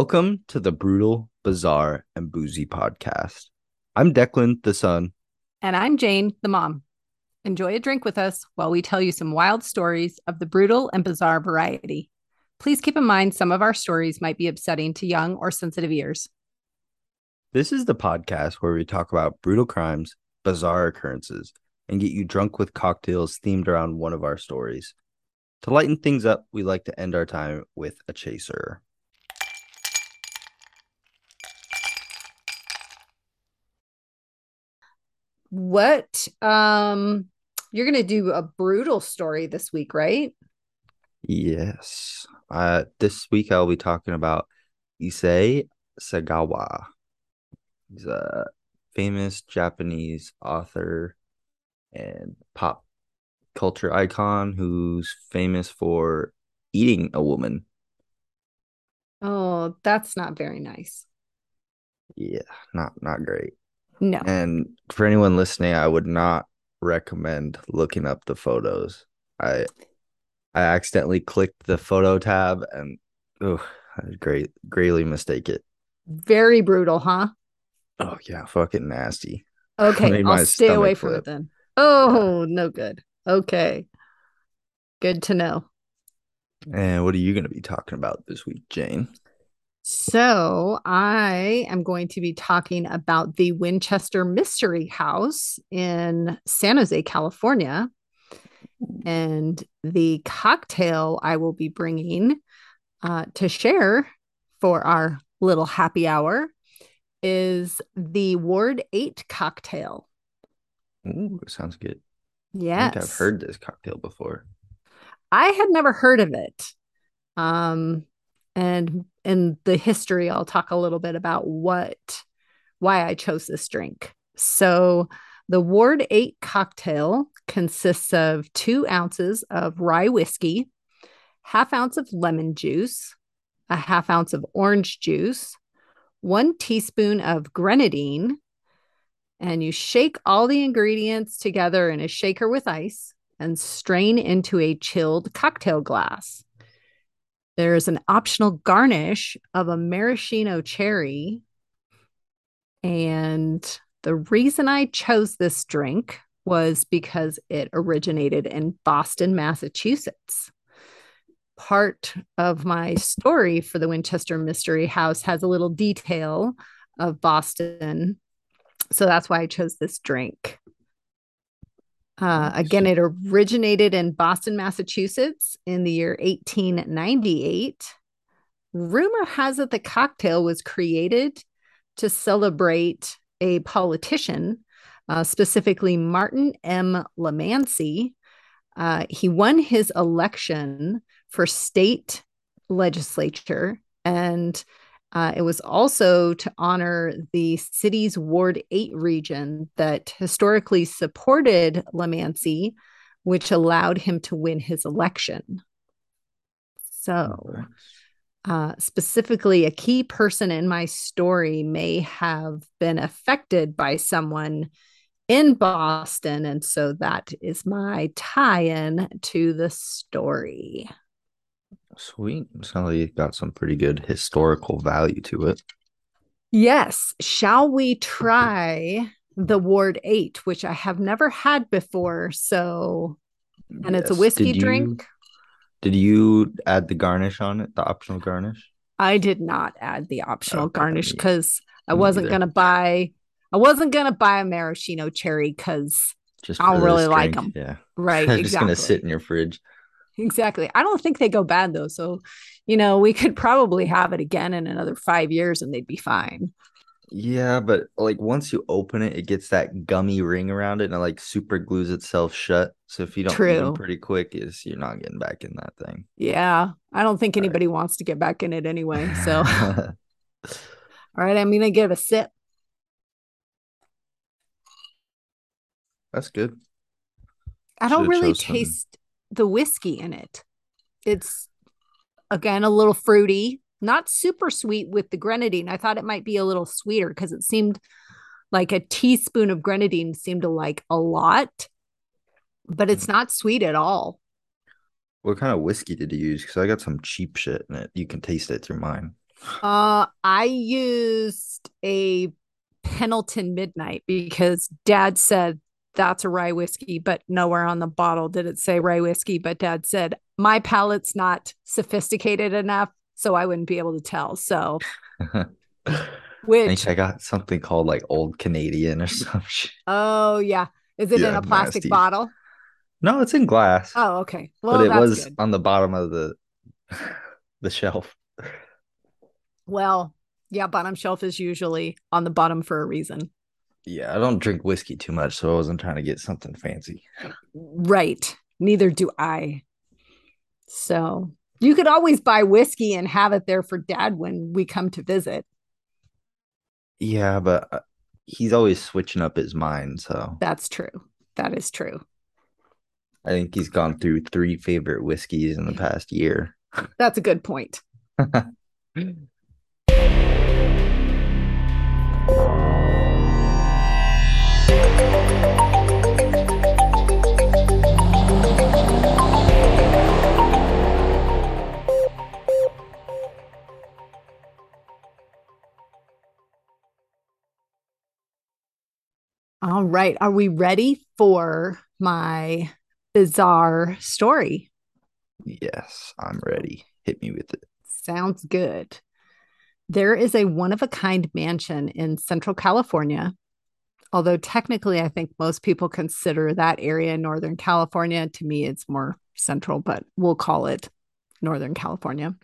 Welcome to the Brutal, Bizarre, and Boozy podcast. I'm Declan, the son. And I'm Jane, the mom. Enjoy a drink with us while we tell you some wild stories of the brutal and bizarre variety. Please keep in mind some of our stories might be upsetting to young or sensitive ears. This is the podcast where we talk about brutal crimes, bizarre occurrences, and get you drunk with cocktails themed around one of our stories. To lighten things up, we like to end our time with a chaser. What um you're going to do a brutal story this week, right? Yes. Uh this week I'll be talking about Issei Sagawa. He's a famous Japanese author and pop culture icon who's famous for eating a woman. Oh, that's not very nice. Yeah, not not great. No. And for anyone listening, I would not recommend looking up the photos. I I accidentally clicked the photo tab and oh, I great greatly mistake it. Very brutal, huh? Oh yeah, fucking nasty. Okay, I'll stay away from it then. Oh, no good. Okay. Good to know. And what are you going to be talking about this week, Jane? So, I am going to be talking about the Winchester Mystery House in San Jose, California. And the cocktail I will be bringing uh, to share for our little happy hour is the Ward 8 cocktail. Ooh, sounds good. I Yes. think I've heard this cocktail before. I had never heard of it. Um, and in the history, I'll talk a little bit about what why I chose this drink. So the Ward 8 cocktail consists of two ounces of rye whiskey, half ounce of lemon juice, a half ounce of orange juice, one teaspoon of grenadine, and you shake all the ingredients together in a shaker with ice and strain into a chilled cocktail glass. There's an optional garnish of a maraschino cherry. And the reason I chose this drink was because it originated in Boston, Massachusetts. Part of my story for the Winchester Mystery House has a little detail of Boston. So that's why I chose this drink. Uh, again, it originated in Boston, Massachusetts in the year 1898. Rumor has it the cocktail was created to celebrate a politician, uh, specifically Martin M. Lomasney. Uh, he won his election for state legislature, and uh, it was also to honor the city's Ward 8 region that historically supported Lomasney, which allowed him to win his election. So, uh, specifically, a key person in my story may have been affected by someone in Boston. And so that is my tie in to the story. Sweet. Sounds like you've got some pretty good historical value to it. Yes. Shall we try the Ward 8, which I have never had before? So, and it's a whiskey Did you- drink. Did you add the garnish on it, the optional garnish? I did not add the optional Okay, garnish because I wasn't going to buy. I wasn't gonna buy a maraschino cherry because I don't really this like them. Yeah. right, They're just gonna sit in your fridge. Exactly. I don't think they go bad though. So, you know, we could probably have it again in another five years and they'd be fine. Yeah, but like once you open it, it gets that gummy ring around it and it like super glues itself shut. So if you don't eat 'em True. pretty quick, is you're not getting back in that thing. Yeah, I don't think Right. anybody wants to get back in it anyway. So, all right, I'm gonna give it a sip. that's good. I don't Should've really taste the whiskey in it. It's again a little fruity, not super sweet with the grenadine. I thought it might be a little sweeter because it seemed like a teaspoon of grenadine seemed to like a lot, but it's not sweet at all. What kind of whiskey did you use? Because I got some cheap shit in it. You can taste it through mine. Uh, I used a Pendleton Midnight because dad said that's a rye whiskey, but nowhere on the bottle did it say rye whiskey. But dad said my palate's not sophisticated enough, so I wouldn't be able to tell. So, I which, think I got something called like Old Canadian or something. oh, yeah. Is it in a plastic nasty. bottle? No, it's in glass, Oh, okay. Well, but it was good. on the bottom of the the shelf. Well, yeah, bottom shelf is usually on the bottom for a reason. Yeah, I don't drink whiskey too much, so I wasn't trying to get something fancy. Right. Neither do I. So you could always buy whiskey and have it there for dad when we come to visit. Yeah, but uh, he's always switching up his mind, so That's true. That is true. I think he's gone through three favorite whiskeys in the past year. That's a good point. All right. Are we ready for my bizarre story? Yes, I'm ready. Hit me with it. Sounds good. There is a one of a kind mansion in Central California. Although technically, I think most people consider that area Northern California. To me, it's more central, but we'll call it Northern California.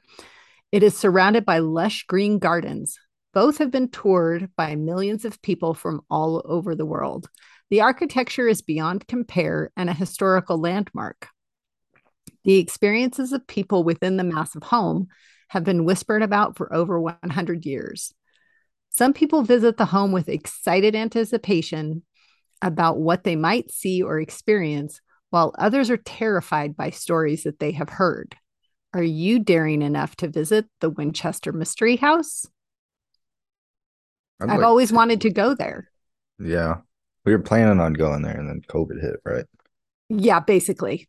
It is surrounded by lush green gardens. Both have been toured by millions of people from all over the world. The architecture is beyond compare and a historical landmark. The experiences of people within the massive home have been whispered about for over 100 years. Some people visit the home with excited anticipation about what they might see or experience, while others are terrified by stories that they have heard. Are you daring enough to visit the Winchester Mystery House? I'd I've like- always wanted to go there. Yeah, we were planning on going there, and then COVID hit, right? Yeah, basically.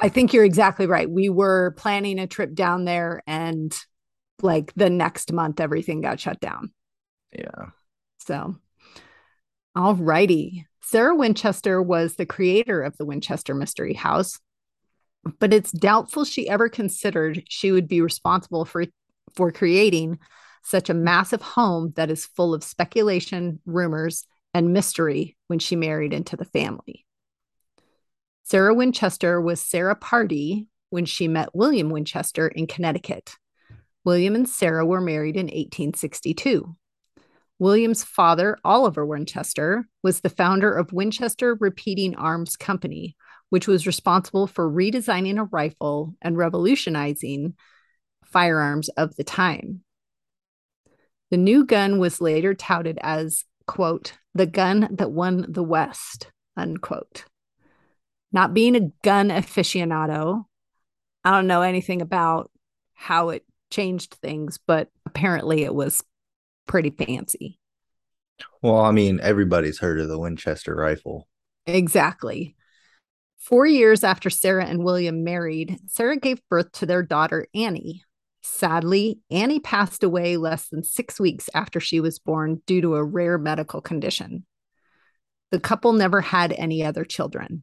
I think you're exactly right. We were planning a trip down there, and like the next month, everything got shut down. Yeah. So, all righty. Sarah Winchester was the creator of the Winchester Mystery House, but it's doubtful she ever considered she would be responsible for, for creating such a massive home that is full of speculation, rumors, and mystery when she married into the family. Sarah Winchester was Sarah Pardee when she met William Winchester in Connecticut. William and Sarah were married in 1862. William's father, Oliver Winchester, was the founder of Winchester Repeating Arms Company, which was responsible for redesigning a rifle and revolutionizing firearms of the time. The new gun was later touted as, quote, the gun that won the West, unquote. Not being a gun aficionado, I don't know anything about how it changed things, but apparently it was pretty fancy. Well, I mean, everybody's heard of the Winchester rifle. Exactly. Four years after Sarah and William married, Sarah gave birth to their daughter, Annie. Sadly, Annie passed away less than six weeks after she was born due to a rare medical condition. The couple never had any other children,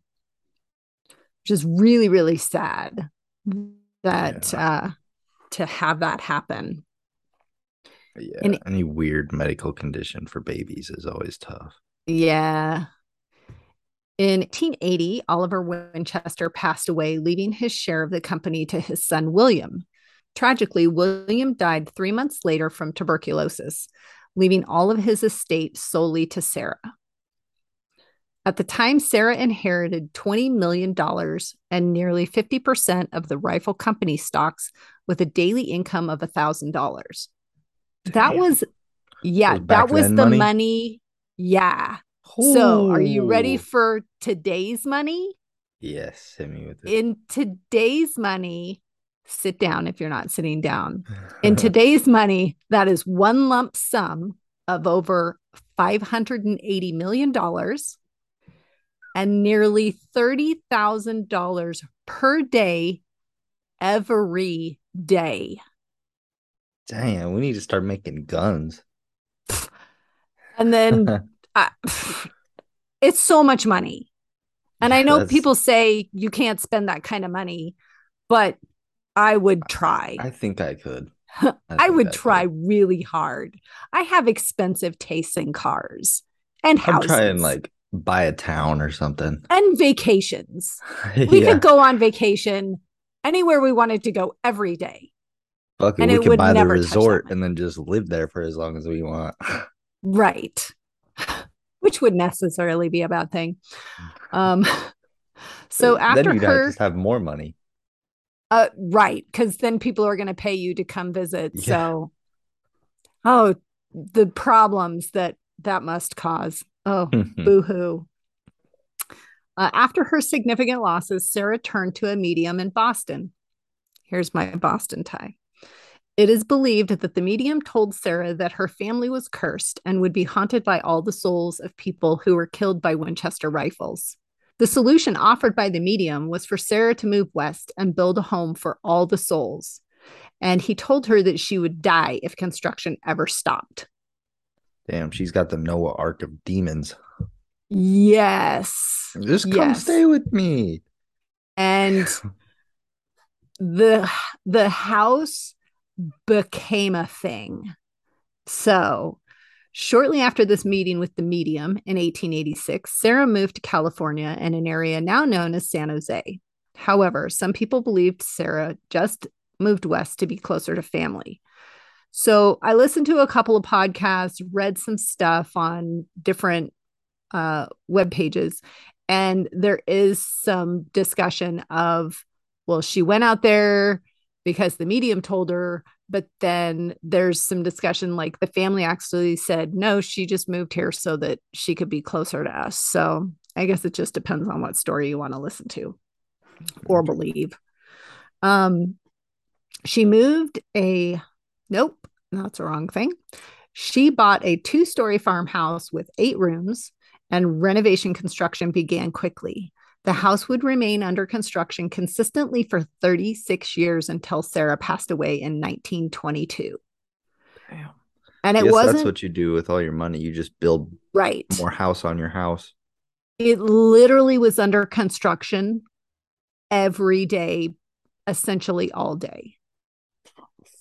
which is really, really sad that uh, to have that happen. Yeah. And- Any weird medical condition for babies is always tough. Yeah. In 1880, Oliver Winchester passed away, leaving his share of the company to his son William. Tragically, William died three months later from tuberculosis, leaving all of his estate solely to Sarah. At the time, Sarah inherited $20 million and nearly 50% of the rifle company stocks with a daily income of $1,000. That was, yeah, Was that was the money? money. Yeah. So, are you ready for today's money? Yes, hit me with it. In today's money, sit down if you're not sitting down. In today's money, that is one lump sum of over $580 million and nearly $30,000 per day, every day. Damn, we need to start making guns. And then I, it's so much money. And I know That's- people say you can't spend that kind of money, but I would try. I think I could. I, think would I could. try really hard. I have expensive tastes in cars and I'm houses trying like buy a town or something. and vacations. We yeah. could go on vacation anywhere we wanted to go every day. Fuck and we it could buy the never touch that resort and then just live there for as long as we want. Right. Which would necessarily be a bad thing. Um so then after you'd have, her just have more money. Uh right, because then people are gonna pay you to come visit. Yeah. So oh the problems that that must cause. Oh, boo-hoo. Uh, after her significant losses, Sarah turned to a medium in Boston. Here's my Boston tie. It is believed that the medium told Sarah that her family was cursed and would be haunted by all the souls of people who were killed by Winchester rifles. The solution offered by the medium was for Sarah to move west and build a home for all the souls. And he told her that she would die if construction ever stopped. Damn, she's got the Noah Ark of demons. Yes. Just come Yes. stay with me. and the the house became a thing so shortly after this meeting with the medium in 1886 sarah moved to california in an area now known as san jose. However some people believed sarah just moved west to be closer to family. So i listened to a couple of podcasts read some stuff on different uh, web pages and there is some discussion of well she went out there because the medium told her but then there's some discussion like the family actually said no she just moved here so that she could be closer to us. So i guess it just depends on what story you want to listen to or believe. Um she moved a nope that's the wrong thing. She bought a two-story farmhouse with eight rooms and renovation construction began quickly. The house would remain under construction consistently for 36 years until Sarah passed away in 1922. Damn. And it guess wasn't that's what you do with all your money. You just build right. more house on your house. It literally was under construction every day, essentially all day.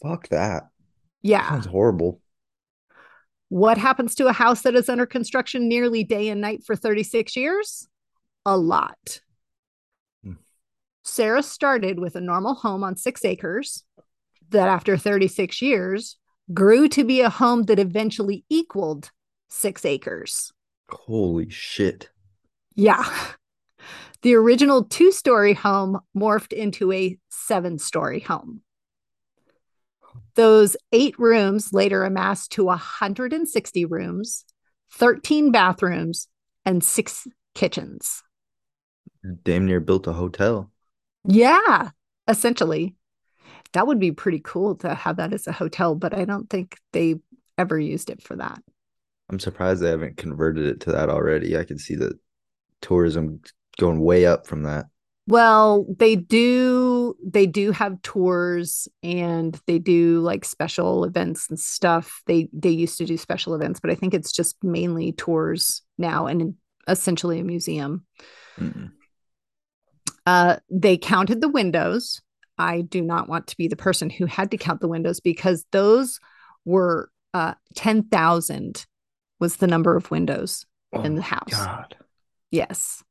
Fuck that. Yeah. Sounds horrible. What happens to a house that is under construction nearly day and night for 36 years? A lot. Hmm. Sarah started with a normal home on six acres that, after 36 years, grew to be a home that eventually equaled six acres. Holy shit. Yeah. The original two story home morphed into a seven story home. Those eight rooms later amassed to 160 rooms, 13 bathrooms, and six kitchens. Damn near built a hotel. Yeah, essentially. That would be pretty cool to have that as a hotel, but I don't think they ever used it for that. I'm surprised they haven't converted it to that already. I can see the tourism going way up from that. Well, they do they do have tours and they do like special events and stuff. They they used to do special events, but I think it's just mainly tours now and essentially a museum. Mm-mm. Uh, they counted the windows. I do not want to be the person who had to count the windows because those were uh, 10,000 was the number of windows in the house. God. Yes.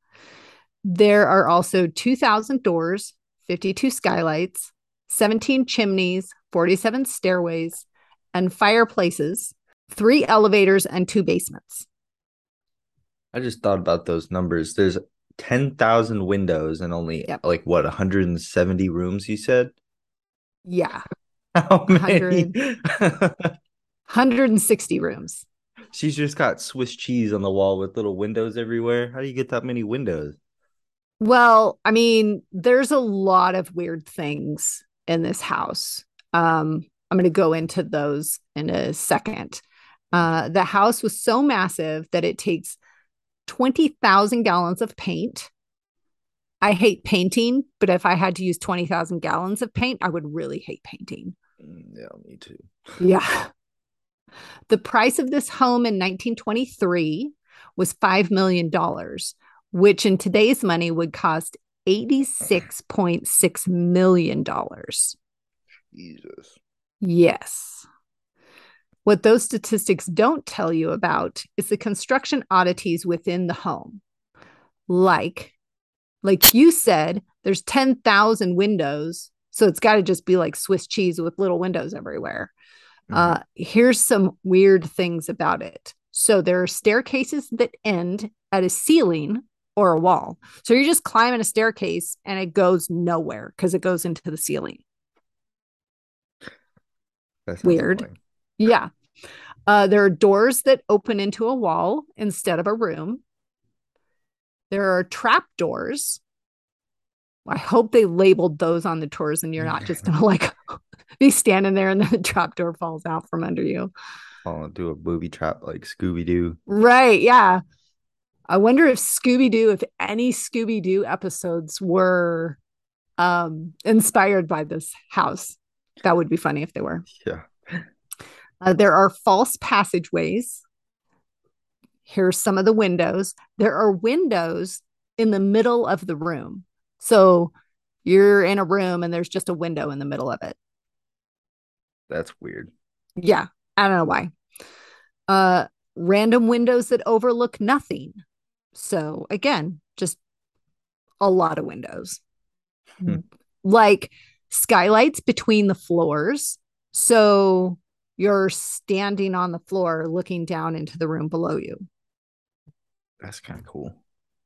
There are also 2,000 doors, 52 skylights, 17 chimneys, 47 stairways, and fireplaces, three elevators, and two basements. I just thought about those numbers. There's 10,000 windows and only Yep. like what 170 rooms you said? Yeah. How many? 160 rooms. She's just got Swiss cheese on the wall with little windows everywhere. How do you get that many windows? Well, I mean, there's a lot of weird things in this house. Um, I'm going to go into those in a second. Uh, the house was so massive that it takes 20,000 gallons of paint. I hate painting, but if I had to use 20,000 gallons of paint, I would really hate painting. Mm, yeah, me too. Yeah. The price of this home in 1923 was $5 million, which in today's money would cost $86.6 million. Jesus. Yes. What those statistics don't tell you about is the construction oddities within the home. Like, like you said, there's 10,000 windows. So it's got to just be like Swiss cheese with little windows everywhere. Mm-hmm. Uh, here's some weird things about it. So there are staircases that end at a ceiling or a wall. So you're just climbing a staircase and it goes nowhere because it goes into the ceiling. Weird. Annoying. Yeah. Uh, there are doors that open into a wall instead of a room. There are trap doors. I hope they labeled those on the tours and you're not just going to like be standing there and the trap door falls out from under you. Fall into a booby trap like Scooby Doo. Right. Yeah. I wonder if Scooby Doo, if any Scooby Doo episodes were um, inspired by this house. That would be funny if they were. Yeah. Uh, there are false passageways. Here's some of the windows. There are windows in the middle of the room. So you're in a room and there's just a window in the middle of it. That's weird. Yeah. I don't know why. Uh, random windows that overlook nothing. So again, just a lot of windows. Hmm. Like skylights between the floors. So you're standing on the floor looking down into the room below you. That's kind of cool.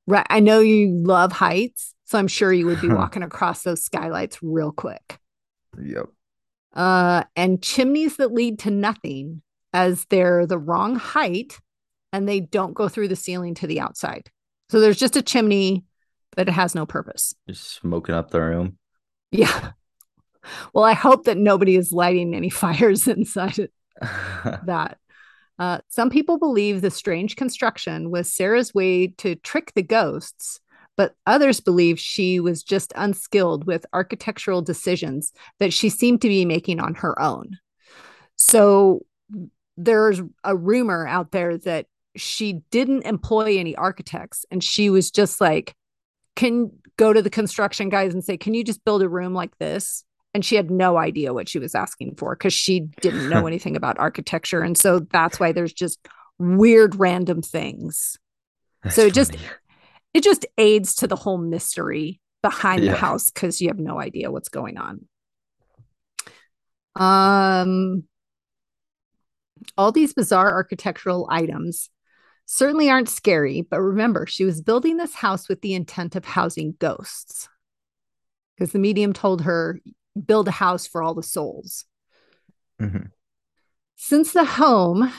Right. I know you love heights, so I'm sure you would be walking across those skylights real quick. Yep. Uh, and chimneys that lead to nothing as they're the wrong height and they don't go through the ceiling to the outside. So there's just a chimney, but it has no purpose. Just smoking up the room. Yeah. Well, I hope that nobody is lighting any fires inside that. Uh, some people believe the strange construction was Sarah's way to trick the ghosts, but others believe she was just unskilled with architectural decisions that she seemed to be making on her own. So there's a rumor out there that she didn't employ any architects and she was just like can go to the construction guys and say can you just build a room like this and she had no idea what she was asking for because she didn't know anything about architecture and so that's why there's just weird random things that's so it just it just aids to the whole mystery behind yeah. the house because you have no idea what's going on um all these bizarre architectural items certainly aren't scary, but remember, she was building this house with the intent of housing ghosts. Because the medium told her, build a house for all the souls. Mm-hmm. Since the home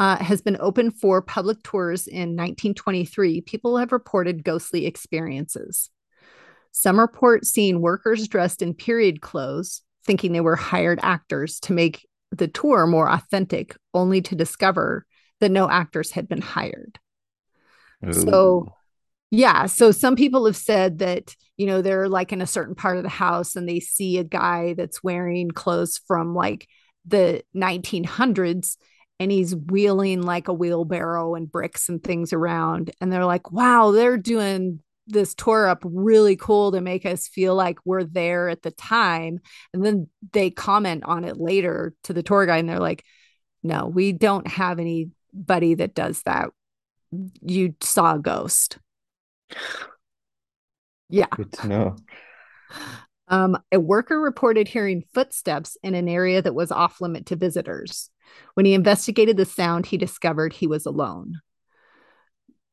uh, has been open for public tours in 1923, people have reported ghostly experiences. Some report seeing workers dressed in period clothes, thinking they were hired actors to make the tour more authentic, only to discover that no actors had been hired. Ooh. So, yeah. So some people have said that, you know, they're like in a certain part of the house and they see a guy that's wearing clothes from like the 1900s and he's wheeling like a wheelbarrow and bricks and things around. And they're like, wow, they're doing this tour up really cool to make us feel like we're there at the time. And then they comment on it later to the tour guide and they're like, no, we don't have anybody that does that, you saw a ghost. Yeah. Good to know. Um, a worker reported hearing footsteps in an area that was off limit to visitors. When he investigated the sound, he discovered he was alone.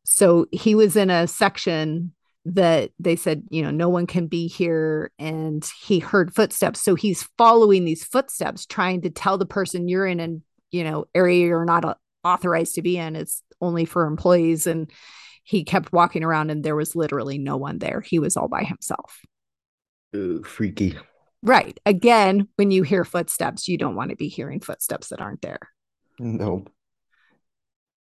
So he was in a section that they said, you know, no one can be here. And he heard footsteps. So he's following these footsteps, trying to tell the person you're in an, you know, area you're not authorized to be in. It's only for employees. And he kept walking around and there was literally no one there. He was all by himself. Ooh, freaky. Right. Again, when you hear footsteps, you don't want to be hearing footsteps that aren't there. No.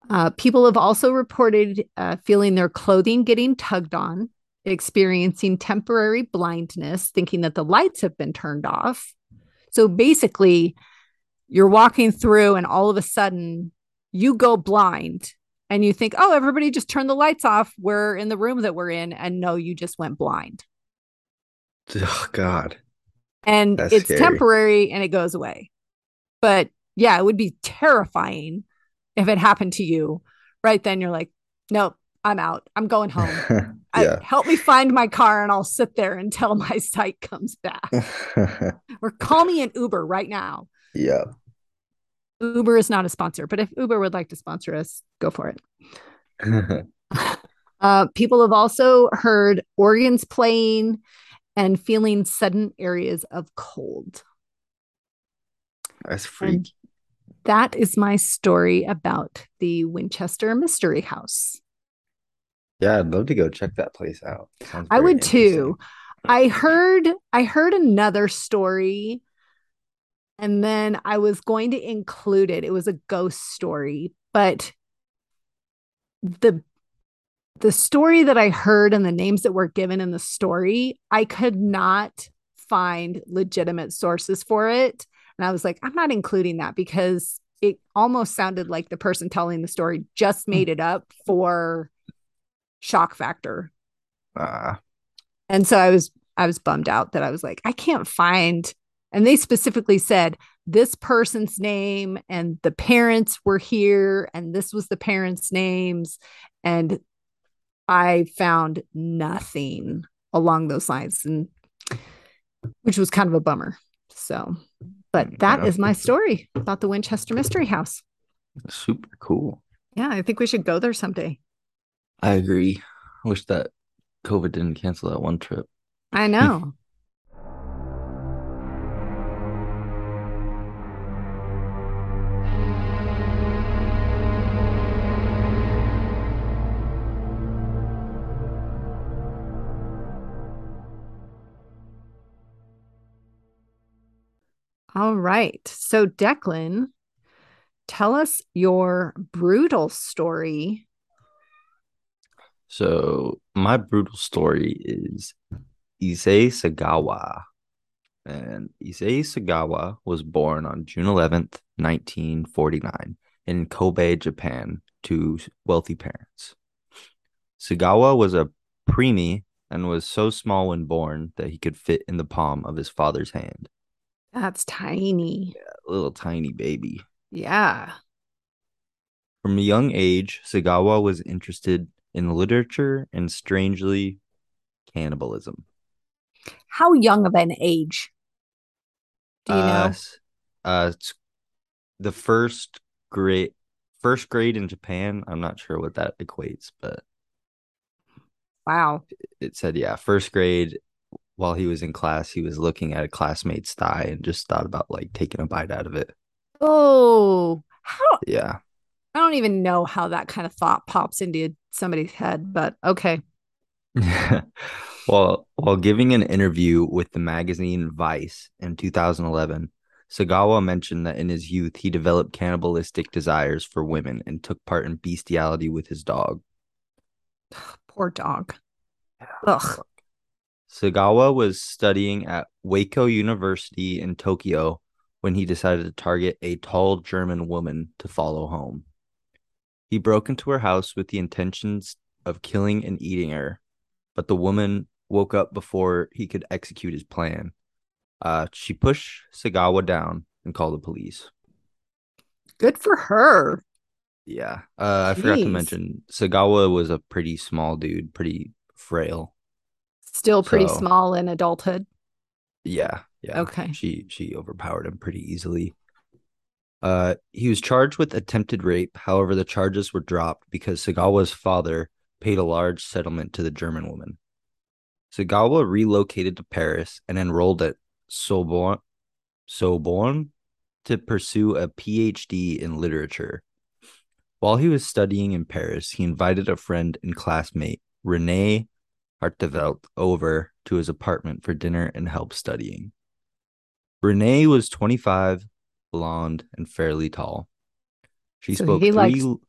Uh, people have also reported uh, feeling their clothing getting tugged on, experiencing temporary blindness, thinking that the lights have been turned off. So basically, you're walking through and all of a sudden you go blind and you think, oh, everybody just turned the lights off. We're in the room that we're in. And no, you just went blind. Oh, God. And That's it's scary. temporary and it goes away. But yeah, it would be terrifying if it happened to you. Right then, you're like, nope, I'm out. I'm going home. I- help me find my car and I'll sit there until my sight comes back. or call me an Uber right now. yeah. Uber is not a sponsor, but if Uber would like to sponsor us, go for it. Uh, people have also heard organs playing and feeling sudden areas of cold. That's freaky. That is my story about the Winchester Mystery House. Yeah, I'd love to go check that place out. I would too. I heard I heard another story and then I was going to include it. It was a ghost story, but the the story that I heard and the names that were given in the story, I could not find legitimate sources for it. And I was like, I'm not including that because it almost sounded like the person telling the story just made it up for shock factor. Ah, And so I was I was bummed out that I was like, I can't find and they specifically said this person's name and the parents were here and this was the parents' names and I found nothing along those lines and which was kind of a bummer. So, but mm, that Yeah. is my story about the Winchester Mystery House. super cool. Yeah, I think we should go there someday. I agree. I wish that COVID didn't cancel that one trip. I know. All right. So, Declan, tell us your brutal story. So my brutal story is Issei Sagawa. And Issei Sagawa was born on June 11th, 1949 in Kobe, Japan to wealthy parents. Sagawa was a preemie and was so small when born that he could fit in the palm of his father's hand. That's tiny. A little tiny baby. Yeah. From a young age, Sagawa was interested in literature and strangely cannibalism. How young of an age? Do you uh, know? Uh, it's the first grade, first grade in Japan. I'm not sure what that equates, but Wow. it said yeah, first grade. While he was in class, he was looking at a classmate's thigh and just thought about like taking a bite out of it. Oh, how Yeah, I don't even know how that kind of thought pops into somebody's head, but okay. while while giving an interview with the magazine Vice in 2011, Sagawa mentioned that in his youth he developed cannibalistic desires for women and took part in bestiality with his dog. Poor dog. Ugh. Sagawa was studying at Wako University in Tokyo when he decided to target a tall German woman to follow home. He broke into her house with the intentions of killing and eating her, but the woman woke up before he could execute his plan. Uh, she pushed Sagawa down and called the police. Good for her. Yeah. Uh, I forgot to mention Sagawa was a pretty small dude, pretty frail. Still pretty So- small in adulthood. Yeah, yeah. Okay. She she overpowered him pretty easily. Uh he was charged with attempted rape. However, the charges were dropped because Sagawa's father paid a large settlement to the German woman. Sagawa relocated to Paris and enrolled at Sorbonne Sorbonne to pursue a PhD in literature. While he was studying in Paris, he invited a friend and classmate, Renee Hartevelt, over to his apartment for dinner and help studying. Renee was 25, blonde, and fairly tall. She So spoke he three. likes-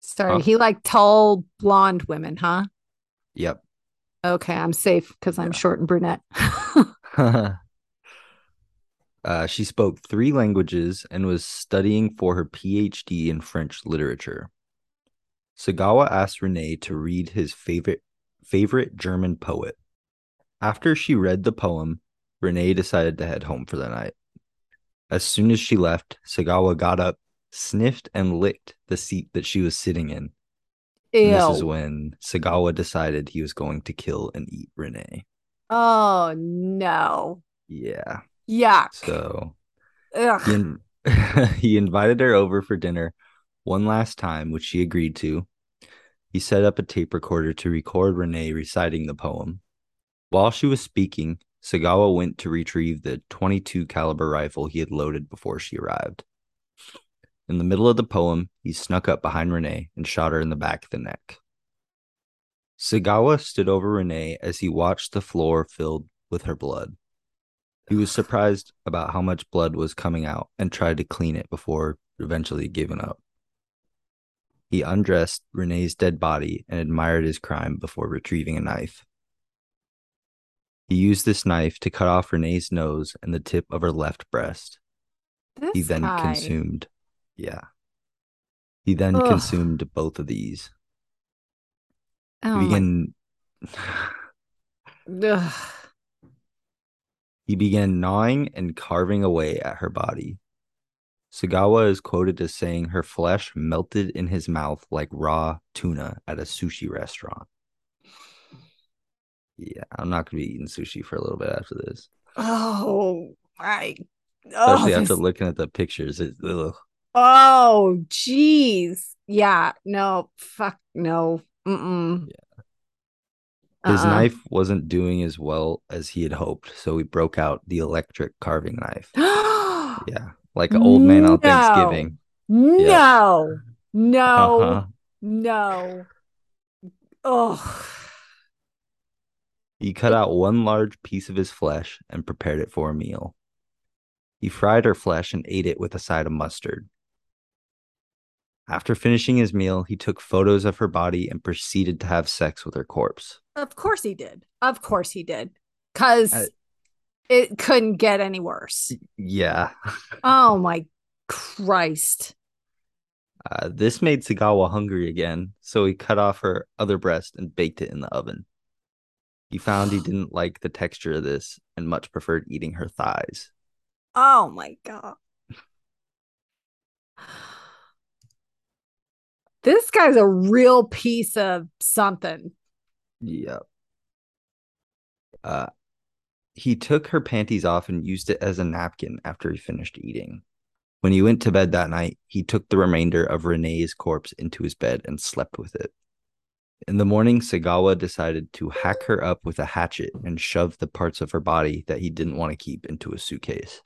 Sorry, Huh? he liked tall blonde women, huh? Yep. Okay, I'm safe because I'm Yeah. short and brunette. Uh, she spoke three languages and was studying for her PhD in French literature. Sagawa asked Renee to read his favorite favorite German poet. After she read the poem, Renee decided to head home for the night. As soon as she left, Sagawa got up, sniffed, and licked the seat that she was sitting in. And this is when Sagawa decided he was going to kill and eat Renee. Oh no. Yeah. Yeah. So he, in- he invited her over for dinner one last time, which she agreed to. He set up a tape recorder to record Renee reciting the poem. While she was speaking, Sagawa went to retrieve the 22 caliber rifle he had loaded before she arrived. In the middle of the poem, he snuck up behind Renee and shot her in the back of the neck. Sagawa stood over Renee as he watched the floor filled with her blood. He was surprised about how much blood was coming out and tried to clean it before eventually giving up. He undressed Renee's dead body and admired his crime before retrieving a knife. He used this knife to cut off Renee's nose and the tip of her left breast. This He then guy. consumed, yeah. He then Ugh. consumed both of these. Oh he my- began Ugh. he began gnawing and carving away at her body. Sagawa is quoted as saying her flesh melted in his mouth like raw tuna at a sushi restaurant. Yeah, I'm not gonna be eating sushi for a little bit after this. Oh my. Oh, Especially after this- looking at the pictures. It, ugh. oh, jeez. Yeah. No. Fuck. No. Mm-mm. His Uh-uh. knife wasn't doing as well as he had hoped, so he broke out the electric carving knife. Yeah, like an old man on No. Thanksgiving. No. No. Uh-huh. No. Oh. He cut out one large piece of his flesh and prepared it for a meal. He fried her flesh and ate it with a side of mustard. After finishing his meal, he took photos of her body and proceeded to have sex with her corpse. Of course he did. Of course he did. Cause I- it couldn't get any worse. Yeah. Oh my Christ. Uh, this made Sagawa hungry again, so he cut off her other breast and baked it in the oven. He found he didn't like the texture of this and much preferred eating her thighs. Oh my God. This guy's a real piece of something. Yep. Uh, he took her panties off and used it as a napkin after he finished eating. When he went to bed that night, he took the remainder of Renee's corpse into his bed and slept with it. In the morning, Sagawa decided to hack her up with a hatchet and shove the parts of her body that he didn't want to keep into a suitcase.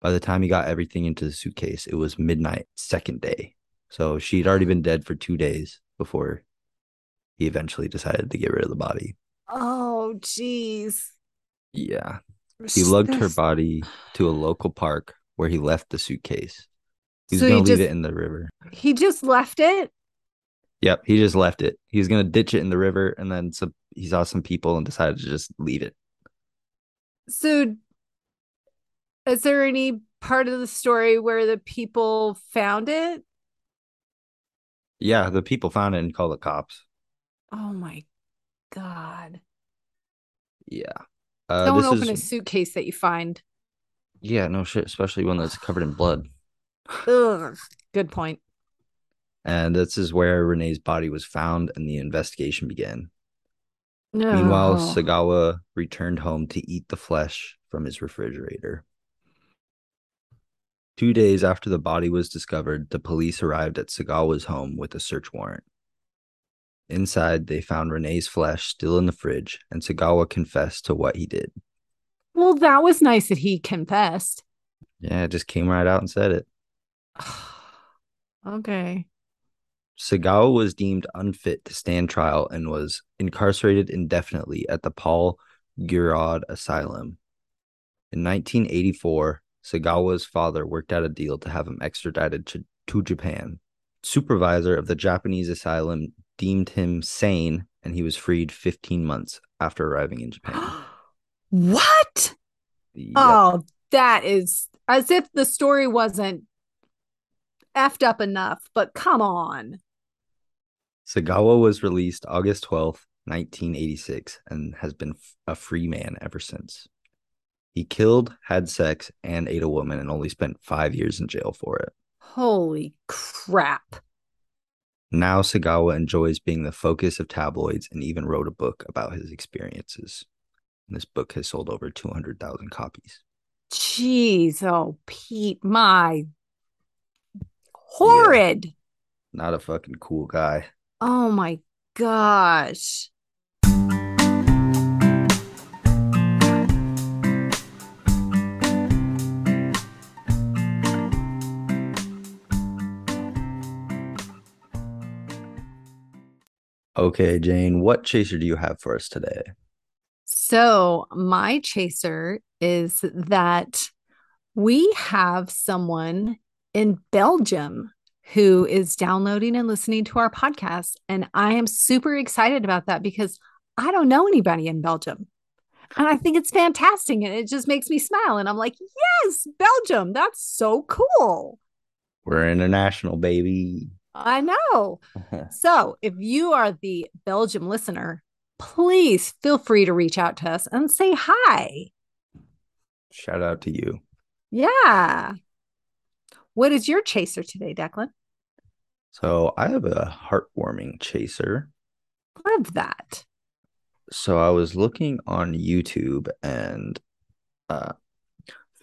By the time he got everything into the suitcase, it was midnight, second day. So she'd already been dead for two days before he eventually decided to get rid of the body. Oh, jeez. Yeah. He lugged her body to a local park where he left the suitcase. He was So going to leave just- it in the river. He just left it. Yep. He just left it. He was to ditch it in the river and then some, he saw some people and decided to just leave it. So, is there any part of the story where the people found it? Yeah. The people found it and called the cops. Oh my God. Yeah. Uh, Don't this open a suitcase that you find. yeah, no shit, especially one that's covered in blood. Ugh. Good point. And this is where Renee's body was found and the investigation began. Meanwhile, Oh. Sagawa returned home to eat the flesh from his refrigerator. Two days after the body was discovered, the police arrived at Sagawa's home with a search warrant. Inside, they found Renee's flesh still in the fridge, and Sagawa confessed to what he did. Well, that was nice that he confessed. Yeah, just came right out and said it. okay. Sagawa was deemed unfit to stand trial and was incarcerated indefinitely at the Paul Guiraud Asylum. In 1984, Sagawa's father worked out a deal to have him extradited to, to Japan. Supervisor of the Japanese asylum deemed him sane and he was freed 15 months after arriving in Japan. what? Yep. Oh, That is as if the story wasn't effed up enough, but come on. Sagawa was released August 12th, 1986, and has been a free man ever since. He killed, had sex, and ate a woman and only spent five years in jail for it. Holy crap. Now Sagawa enjoys being the focus of tabloids and even wrote a book about his experiences. And this book has sold over 200,000 copies. Jeez, oh, Pete, my horrid. Yeah, not a fucking cool guy. Oh my gosh. Okay, Jane, what chaser do you have for us today? So, my chaser is that we have someone in Belgium who is downloading and listening to our podcast. And I am super excited about that because I don't know anybody in Belgium. And I think it's fantastic. And it just makes me smile. And I'm like, yes, Belgium. That's so cool. We're international, baby. I know. so if you are the Belgium listener, please feel free to reach out to us and say hi. Shout out to you. Yeah. What is your chaser today, Deklan? So I have a heartwarming chaser. Love that. So I was looking on YouTube and uh,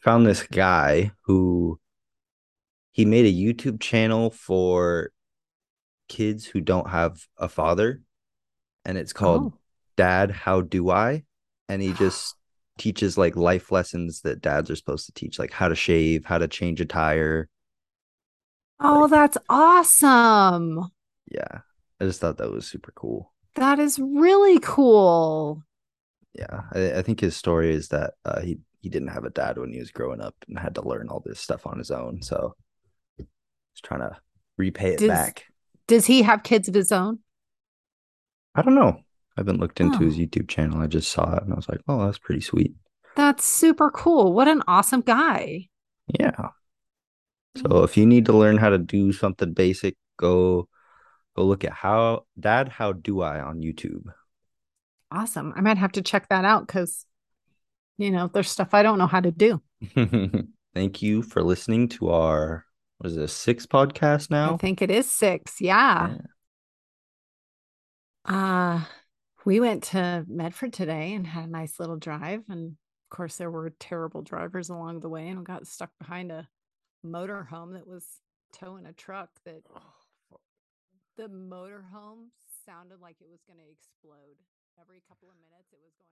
found this guy who he made a YouTube channel for kids who don't have a father, and it's called oh. Dad, How Do I? And he just teaches like life lessons that dads are supposed to teach, like how to shave, how to change a tire, Oh, like, that's awesome. Yeah. I just thought that was super cool. That is really cool. Yeah. I, I think his story is that uh, he, he didn't have a dad when he was growing up and had to learn all this stuff on his own. So he's trying to repay it does, back. Does he have kids of his own? I don't know. I haven't looked into oh. his YouTube channel. I just saw it and I was like, oh, that's pretty sweet. That's super cool. What an awesome guy. Yeah. So mm. if you need to learn how to do something basic, go go look at how dad how do I on YouTube. Awesome. I might have to check that out cuz you know, there's stuff I don't know how to do. Thank you for listening to our what is this six podcast now? I think it is six. Yeah. yeah. Uh we went to Medford today and had a nice little drive and of course there were terrible drivers along the way and we got stuck behind a motorhome that was towing a truck that oh, the motorhome sounded like it was going to explode. Every couple of minutes, it was going.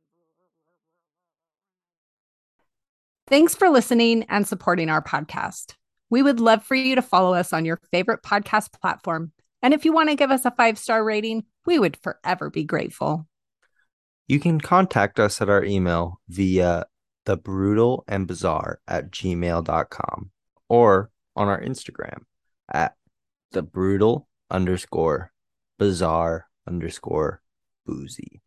Thanks for listening and supporting our podcast. We would love for you to follow us on your favorite podcast platform. And if you want to give us a five star rating, we would forever be grateful. You can contact us at our email via the brutal and bizarre at gmail.com or on our Instagram at the brutal underscore bizarre underscore boozy.